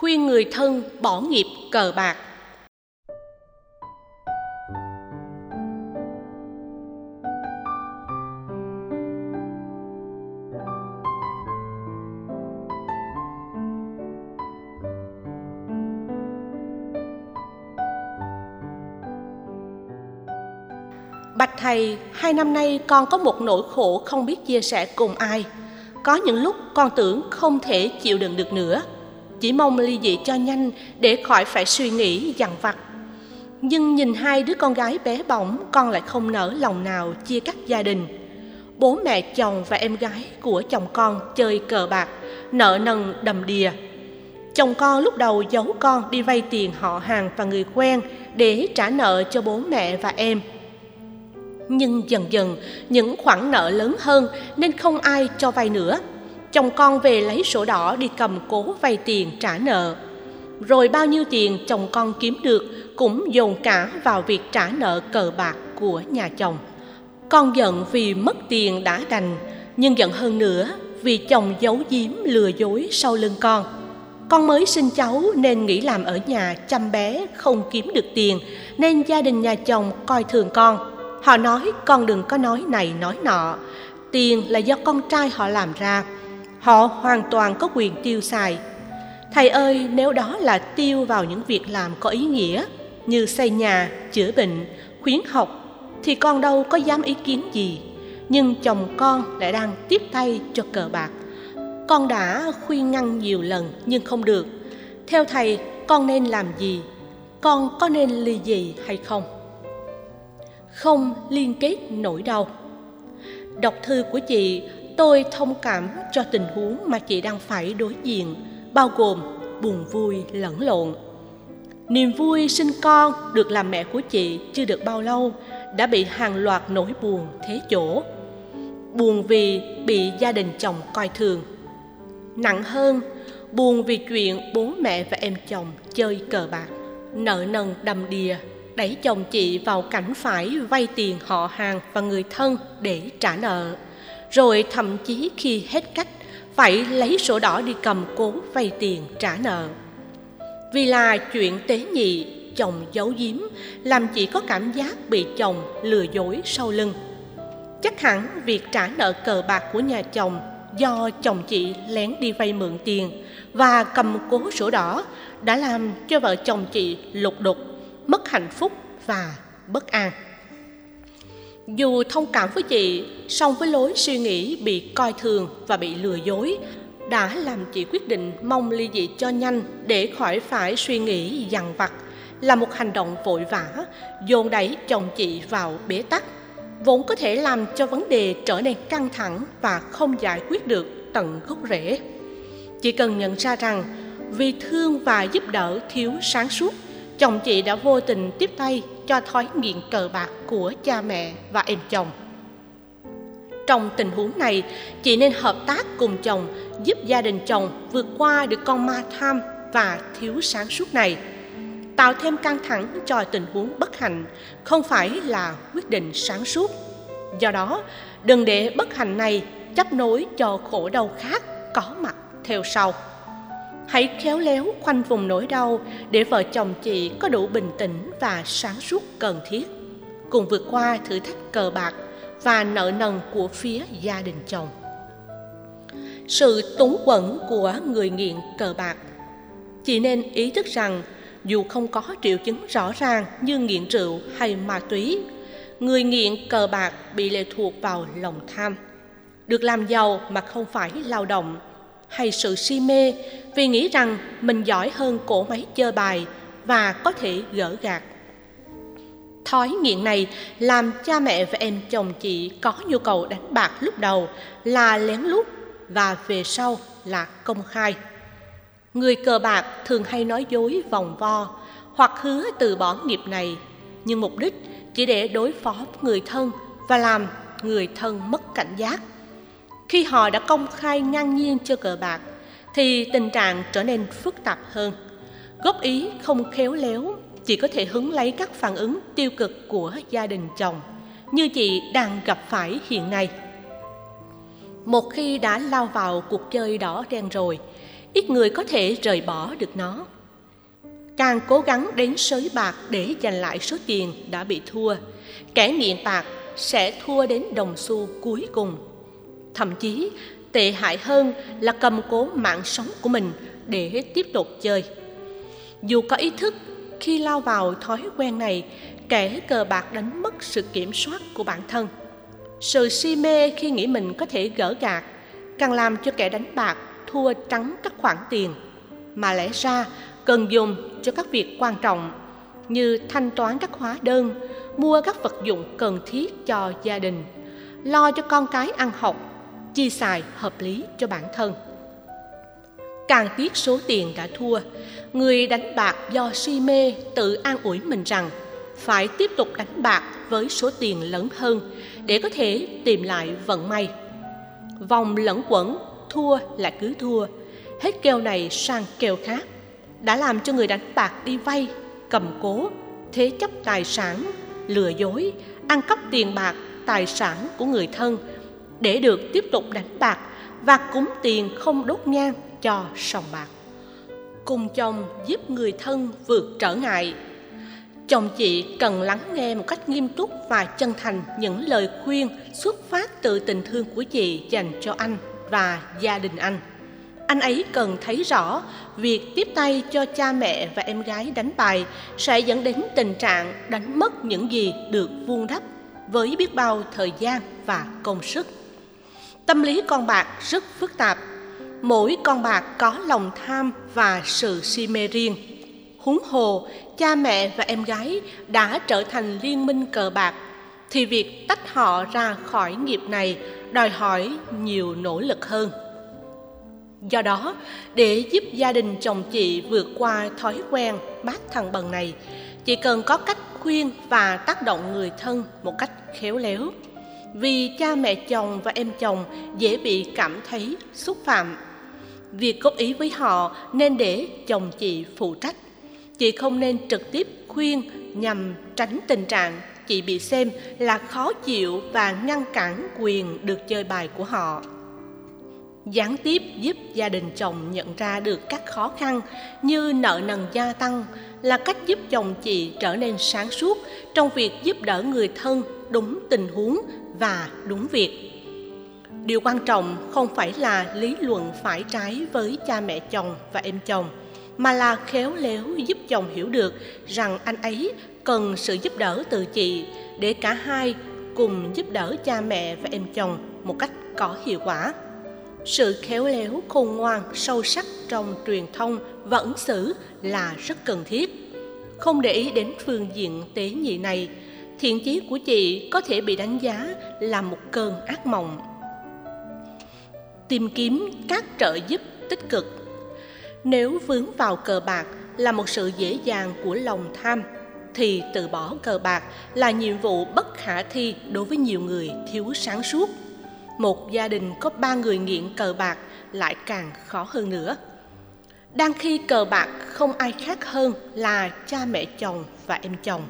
khuyên người thân bỏ nghiệp cờ bạc Bạch thầy, hai năm nay con có một nỗi khổ không biết chia sẻ cùng ai. Có những lúc con tưởng không thể chịu đựng được nữa. Chỉ mong ly dị cho nhanh để khỏi phải suy nghĩ dằn vặt. Nhưng nhìn hai đứa con gái bé bỏng, con lại không nỡ lòng nào chia cắt gia đình. Bố mẹ chồng và em gái của chồng con chơi cờ bạc, nợ nần đầm đìa. Chồng con lúc đầu giấu con đi vay tiền họ hàng và người quen để trả nợ cho bố mẹ và em nhưng dần dần những khoản nợ lớn hơn nên không ai cho vay nữa. Chồng con về lấy sổ đỏ đi cầm cố vay tiền trả nợ. Rồi bao nhiêu tiền chồng con kiếm được cũng dồn cả vào việc trả nợ cờ bạc của nhà chồng. Con giận vì mất tiền đã đành, nhưng giận hơn nữa vì chồng giấu giếm lừa dối sau lưng con. Con mới sinh cháu nên nghĩ làm ở nhà chăm bé không kiếm được tiền nên gia đình nhà chồng coi thường con Họ nói con đừng có nói này nói nọ Tiền là do con trai họ làm ra Họ hoàn toàn có quyền tiêu xài. Thầy ơi nếu đó là tiêu vào những việc làm có ý nghĩa Như xây nhà, chữa bệnh, khuyến học Thì con đâu có dám ý kiến gì. Nhưng chồng con lại đang tiếp tay cho cờ bạc. Con đã khuyên ngăn nhiều lần nhưng không được. Theo thầy con nên làm gì? Con có nên ly dị hay không? không liên kết nỗi đau. Đọc thư của chị tôi thông cảm cho tình huống mà chị đang phải đối diện, bao gồm buồn vui lẫn lộn. Niềm vui sinh con được làm mẹ của chị chưa được bao lâu đã bị hàng loạt nỗi buồn thế chỗ. Buồn vì bị gia đình chồng coi thường. Nặng hơn, buồn vì chuyện bố mẹ và em chồng chơi cờ bạc, nợ nần đầm đìa, đẩy chồng chị vào cảnh phải vay tiền họ hàng và người thân để trả nợ rồi thậm chí khi hết cách, phải lấy sổ đỏ đi cầm cố vay tiền trả nợ. Vì là chuyện tế nhị, chồng giấu giếm, làm chị có cảm giác bị chồng lừa dối sau lưng. Chắc hẳn việc trả nợ cờ bạc của nhà chồng do chồng chị lén đi vay mượn tiền và cầm cố sổ đỏ đã làm cho vợ chồng chị lục đục, mất hạnh phúc và bất an dù thông cảm với chị, song với lối suy nghĩ bị coi thường và bị lừa dối, đã làm chị quyết định mong ly dị cho nhanh để khỏi phải suy nghĩ dằn vặt, là một hành động vội vã, dồn đẩy chồng chị vào bế tắc, vốn có thể làm cho vấn đề trở nên căng thẳng và không giải quyết được tận gốc rễ. Chị cần nhận ra rằng, vì thương và giúp đỡ thiếu sáng suốt, chồng chị đã vô tình tiếp tay cho thói nghiện cờ bạc của cha mẹ và em chồng. Trong tình huống này, chị nên hợp tác cùng chồng giúp gia đình chồng vượt qua được con ma tham và thiếu sáng suốt này. Tạo thêm căng thẳng cho tình huống bất hạnh không phải là quyết định sáng suốt. Do đó, đừng để bất hạnh này chấp nối cho khổ đau khác có mặt theo sau hãy khéo léo khoanh vùng nỗi đau để vợ chồng chị có đủ bình tĩnh và sáng suốt cần thiết. Cùng vượt qua thử thách cờ bạc và nợ nần của phía gia đình chồng. Sự túng quẫn của người nghiện cờ bạc. Chị nên ý thức rằng dù không có triệu chứng rõ ràng như nghiện rượu hay ma túy, người nghiện cờ bạc bị lệ thuộc vào lòng tham. Được làm giàu mà không phải lao động hay sự si mê vì nghĩ rằng mình giỏi hơn cổ máy chơi bài và có thể gỡ gạt. Thói nghiện này làm cha mẹ và em chồng chị có nhu cầu đánh bạc lúc đầu là lén lút và về sau là công khai. Người cờ bạc thường hay nói dối vòng vo hoặc hứa từ bỏ nghiệp này, nhưng mục đích chỉ để đối phó với người thân và làm người thân mất cảnh giác khi họ đã công khai ngang nhiên cho cờ bạc, thì tình trạng trở nên phức tạp hơn. Góp ý không khéo léo, chỉ có thể hứng lấy các phản ứng tiêu cực của gia đình chồng, như chị đang gặp phải hiện nay. Một khi đã lao vào cuộc chơi đỏ đen rồi, ít người có thể rời bỏ được nó. Càng cố gắng đến sới bạc để giành lại số tiền đã bị thua, kẻ nghiện bạc sẽ thua đến đồng xu cuối cùng thậm chí, tệ hại hơn là cầm cố mạng sống của mình để tiếp tục chơi. Dù có ý thức khi lao vào thói quen này, kẻ cờ bạc đánh mất sự kiểm soát của bản thân. Sự si mê khi nghĩ mình có thể gỡ gạt càng làm cho kẻ đánh bạc thua trắng các khoản tiền. Mà lẽ ra, cần dùng cho các việc quan trọng như thanh toán các hóa đơn, mua các vật dụng cần thiết cho gia đình, lo cho con cái ăn học chi xài hợp lý cho bản thân. Càng tiếc số tiền đã thua, người đánh bạc do si mê tự an ủi mình rằng phải tiếp tục đánh bạc với số tiền lớn hơn để có thể tìm lại vận may. Vòng lẫn quẩn, thua là cứ thua, hết kèo này sang kèo khác, đã làm cho người đánh bạc đi vay, cầm cố, thế chấp tài sản, lừa dối, ăn cắp tiền bạc, tài sản của người thân để được tiếp tục đánh bạc và cúng tiền không đốt nhang cho sòng bạc. Cùng chồng giúp người thân vượt trở ngại. Chồng chị cần lắng nghe một cách nghiêm túc và chân thành những lời khuyên xuất phát từ tình thương của chị dành cho anh và gia đình anh. Anh ấy cần thấy rõ việc tiếp tay cho cha mẹ và em gái đánh bài sẽ dẫn đến tình trạng đánh mất những gì được vuông đắp với biết bao thời gian và công sức tâm lý con bạc rất phức tạp. Mỗi con bạc có lòng tham và sự si mê riêng. Huống hồ, cha mẹ và em gái đã trở thành liên minh cờ bạc, thì việc tách họ ra khỏi nghiệp này đòi hỏi nhiều nỗ lực hơn. Do đó, để giúp gia đình chồng chị vượt qua thói quen bát thằng bần này chị cần có cách khuyên và tác động người thân một cách khéo léo vì cha mẹ chồng và em chồng dễ bị cảm thấy xúc phạm. Việc góp ý với họ nên để chồng chị phụ trách. Chị không nên trực tiếp khuyên nhằm tránh tình trạng chị bị xem là khó chịu và ngăn cản quyền được chơi bài của họ gián tiếp giúp gia đình chồng nhận ra được các khó khăn như nợ nần gia tăng là cách giúp chồng chị trở nên sáng suốt trong việc giúp đỡ người thân đúng tình huống và đúng việc. Điều quan trọng không phải là lý luận phải trái với cha mẹ chồng và em chồng, mà là khéo léo giúp chồng hiểu được rằng anh ấy cần sự giúp đỡ từ chị để cả hai cùng giúp đỡ cha mẹ và em chồng một cách có hiệu quả sự khéo léo, khôn ngoan, sâu sắc trong truyền thông và ứng xử là rất cần thiết. Không để ý đến phương diện tế nhị này, thiện chí của chị có thể bị đánh giá là một cơn ác mộng. Tìm kiếm các trợ giúp tích cực. Nếu vướng vào cờ bạc là một sự dễ dàng của lòng tham, thì từ bỏ cờ bạc là nhiệm vụ bất khả thi đối với nhiều người thiếu sáng suốt một gia đình có ba người nghiện cờ bạc lại càng khó hơn nữa. Đang khi cờ bạc không ai khác hơn là cha mẹ chồng và em chồng.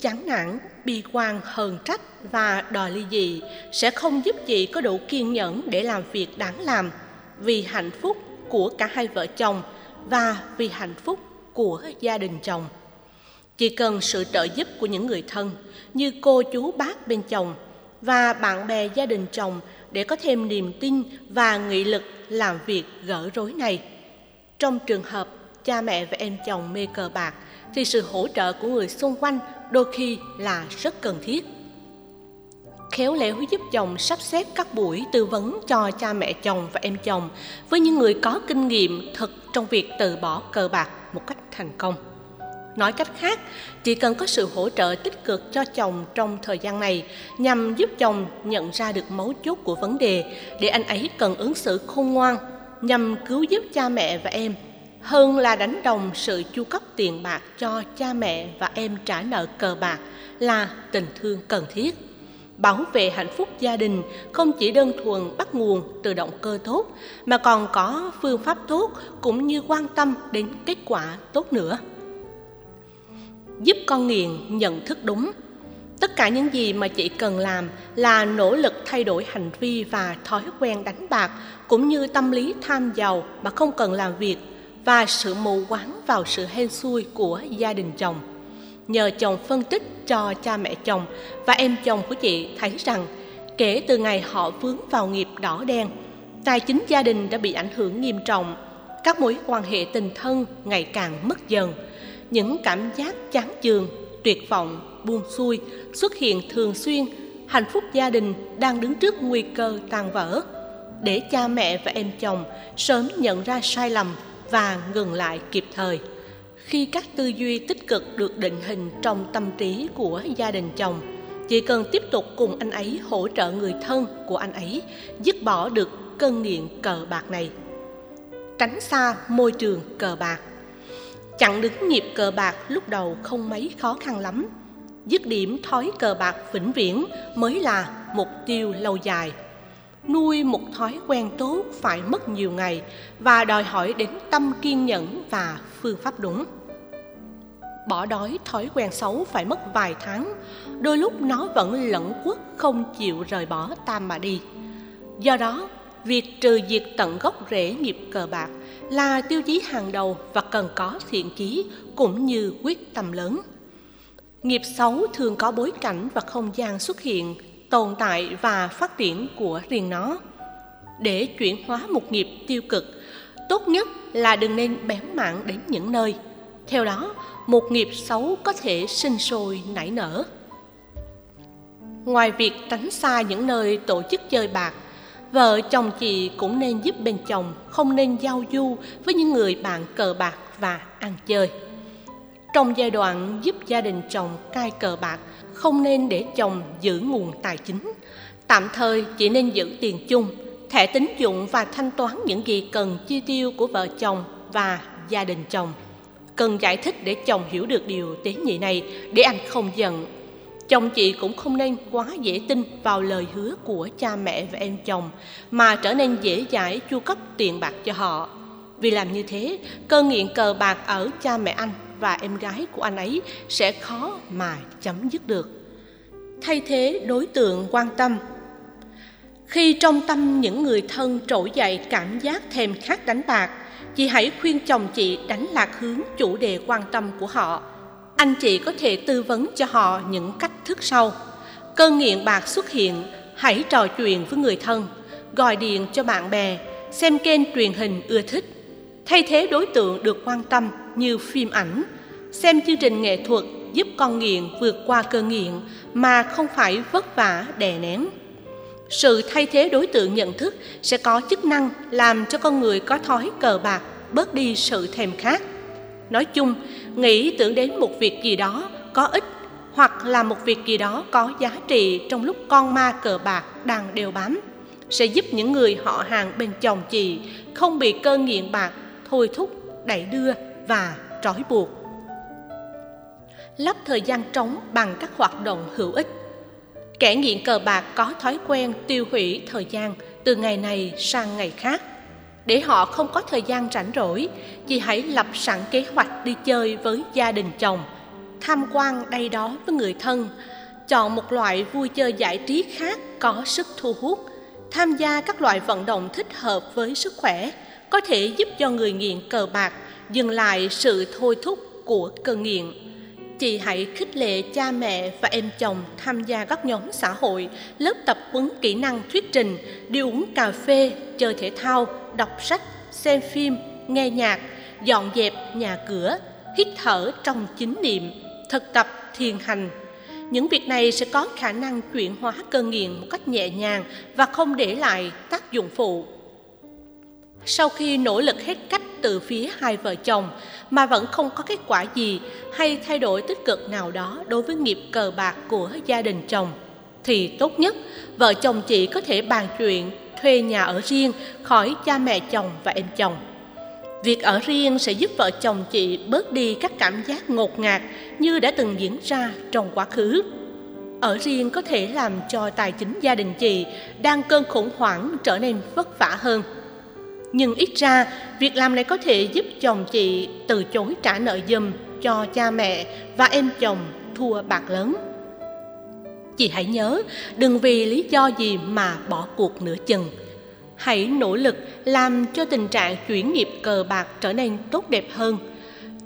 Chán nản, bi quan, hờn trách và đòi ly dị sẽ không giúp chị có đủ kiên nhẫn để làm việc đáng làm vì hạnh phúc của cả hai vợ chồng và vì hạnh phúc của gia đình chồng. Chỉ cần sự trợ giúp của những người thân như cô chú bác bên chồng và bạn bè gia đình chồng để có thêm niềm tin và nghị lực làm việc gỡ rối này. Trong trường hợp cha mẹ và em chồng mê cờ bạc, thì sự hỗ trợ của người xung quanh đôi khi là rất cần thiết. Khéo léo giúp chồng sắp xếp các buổi tư vấn cho cha mẹ chồng và em chồng với những người có kinh nghiệm thực trong việc từ bỏ cờ bạc một cách thành công nói cách khác, chỉ cần có sự hỗ trợ tích cực cho chồng trong thời gian này, nhằm giúp chồng nhận ra được mấu chốt của vấn đề để anh ấy cần ứng xử khôn ngoan, nhằm cứu giúp cha mẹ và em, hơn là đánh đồng sự chu cấp tiền bạc cho cha mẹ và em trả nợ cờ bạc là tình thương cần thiết. Bảo vệ hạnh phúc gia đình không chỉ đơn thuần bắt nguồn từ động cơ tốt, mà còn có phương pháp tốt cũng như quan tâm đến kết quả tốt nữa giúp con nghiện nhận thức đúng. Tất cả những gì mà chị cần làm là nỗ lực thay đổi hành vi và thói quen đánh bạc, cũng như tâm lý tham giàu mà không cần làm việc và sự mù quáng vào sự hên xui của gia đình chồng. Nhờ chồng phân tích cho cha mẹ chồng và em chồng của chị thấy rằng kể từ ngày họ vướng vào nghiệp đỏ đen, tài chính gia đình đã bị ảnh hưởng nghiêm trọng, các mối quan hệ tình thân ngày càng mất dần những cảm giác chán chường, tuyệt vọng buông xuôi xuất hiện thường xuyên. Hạnh phúc gia đình đang đứng trước nguy cơ tan vỡ. Để cha mẹ và em chồng sớm nhận ra sai lầm và ngừng lại kịp thời. Khi các tư duy tích cực được định hình trong tâm trí của gia đình chồng, chỉ cần tiếp tục cùng anh ấy hỗ trợ người thân của anh ấy, dứt bỏ được cơn nghiện cờ bạc này. Tránh xa môi trường cờ bạc chặn đứng nghiệp cờ bạc lúc đầu không mấy khó khăn lắm. Dứt điểm thói cờ bạc vĩnh viễn mới là mục tiêu lâu dài. Nuôi một thói quen tốt phải mất nhiều ngày và đòi hỏi đến tâm kiên nhẫn và phương pháp đúng. Bỏ đói thói quen xấu phải mất vài tháng, đôi lúc nó vẫn lẫn quất không chịu rời bỏ ta mà đi. Do đó việc trừ diệt tận gốc rễ nghiệp cờ bạc là tiêu chí hàng đầu và cần có thiện chí cũng như quyết tâm lớn. Nghiệp xấu thường có bối cảnh và không gian xuất hiện, tồn tại và phát triển của riêng nó. Để chuyển hóa một nghiệp tiêu cực, tốt nhất là đừng nên bén mảng đến những nơi. Theo đó, một nghiệp xấu có thể sinh sôi, nảy nở. Ngoài việc tránh xa những nơi tổ chức chơi bạc vợ chồng chị cũng nên giúp bên chồng, không nên giao du với những người bạn cờ bạc và ăn chơi. Trong giai đoạn giúp gia đình chồng cai cờ bạc, không nên để chồng giữ nguồn tài chính. Tạm thời chỉ nên giữ tiền chung, thẻ tín dụng và thanh toán những gì cần chi tiêu của vợ chồng và gia đình chồng. Cần giải thích để chồng hiểu được điều tế nhị này để anh không giận chồng chị cũng không nên quá dễ tin vào lời hứa của cha mẹ và em chồng, mà trở nên dễ dãi chu cấp tiền bạc cho họ. Vì làm như thế cơn nghiện cờ bạc ở cha mẹ anh và em gái của anh ấy sẽ khó mà chấm dứt được. Thay thế đối tượng quan tâm. Khi trong tâm những người thân trỗi dậy cảm giác thèm khát đánh bạc, chị hãy khuyên chồng chị đánh lạc hướng chủ đề quan tâm của họ anh chị có thể tư vấn cho họ những cách thức sau. Cơn nghiện bạc xuất hiện, hãy trò chuyện với người thân, gọi điện cho bạn bè, xem kênh truyền hình ưa thích. Thay thế đối tượng được quan tâm như phim ảnh, xem chương trình nghệ thuật giúp con nghiện vượt qua cơn nghiện mà không phải vất vả đè nén. Sự thay thế đối tượng nhận thức sẽ có chức năng làm cho con người có thói cờ bạc bớt đi sự thèm khát nói chung, nghĩ tưởng đến một việc gì đó có ích hoặc là một việc gì đó có giá trị trong lúc con ma cờ bạc đang đeo bám, sẽ giúp những người họ hàng bên chồng chị không bị cơn nghiện bạc, thôi thúc, đẩy đưa và trói buộc. Lấp thời gian trống bằng các hoạt động hữu ích. Kẻ nghiện cờ bạc có thói quen tiêu hủy thời gian từ ngày này sang ngày khác để họ không có thời gian rảnh rỗi. Chị hãy lập sẵn kế hoạch đi chơi với gia đình chồng, tham quan đây đó với người thân, chọn một loại vui chơi giải trí khác có sức thu hút, tham gia các loại vận động thích hợp với sức khỏe, có thể giúp cho người nghiện cờ bạc dừng lại sự thôi thúc của cơn nghiện chị hãy khích lệ cha mẹ và em chồng tham gia các nhóm xã hội, lớp tập huấn kỹ năng thuyết trình, đi uống cà phê, chơi thể thao, đọc sách, xem phim, nghe nhạc, dọn dẹp nhà cửa, hít thở trong chính niệm, thực tập, thiền hành. Những việc này sẽ có khả năng chuyển hóa cơn nghiện một cách nhẹ nhàng và không để lại tác dụng phụ. Sau khi nỗ lực hết cách từ phía hai vợ chồng, mà vẫn không có kết quả gì hay thay đổi tích cực nào đó đối với nghiệp cờ bạc của gia đình chồng. Thì tốt nhất, vợ chồng chị có thể bàn chuyện thuê nhà ở riêng khỏi cha mẹ chồng và em chồng. Việc ở riêng sẽ giúp vợ chồng chị bớt đi các cảm giác ngột ngạt như đã từng diễn ra trong quá khứ. Ở riêng có thể làm cho tài chính gia đình chị đang cơn khủng hoảng trở nên vất vả hơn nhưng ít ra, việc làm này có thể giúp chồng chị từ chối trả nợ dùm cho cha mẹ và em chồng thua bạc lớn. Chị hãy nhớ, đừng vì lý do gì mà bỏ cuộc nửa chừng. Hãy nỗ lực làm cho tình trạng chuyển nghiệp cờ bạc trở nên tốt đẹp hơn.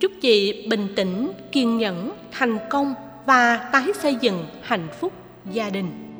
Chúc chị bình tĩnh, kiên nhẫn, thành công và tái xây dựng hạnh phúc gia đình.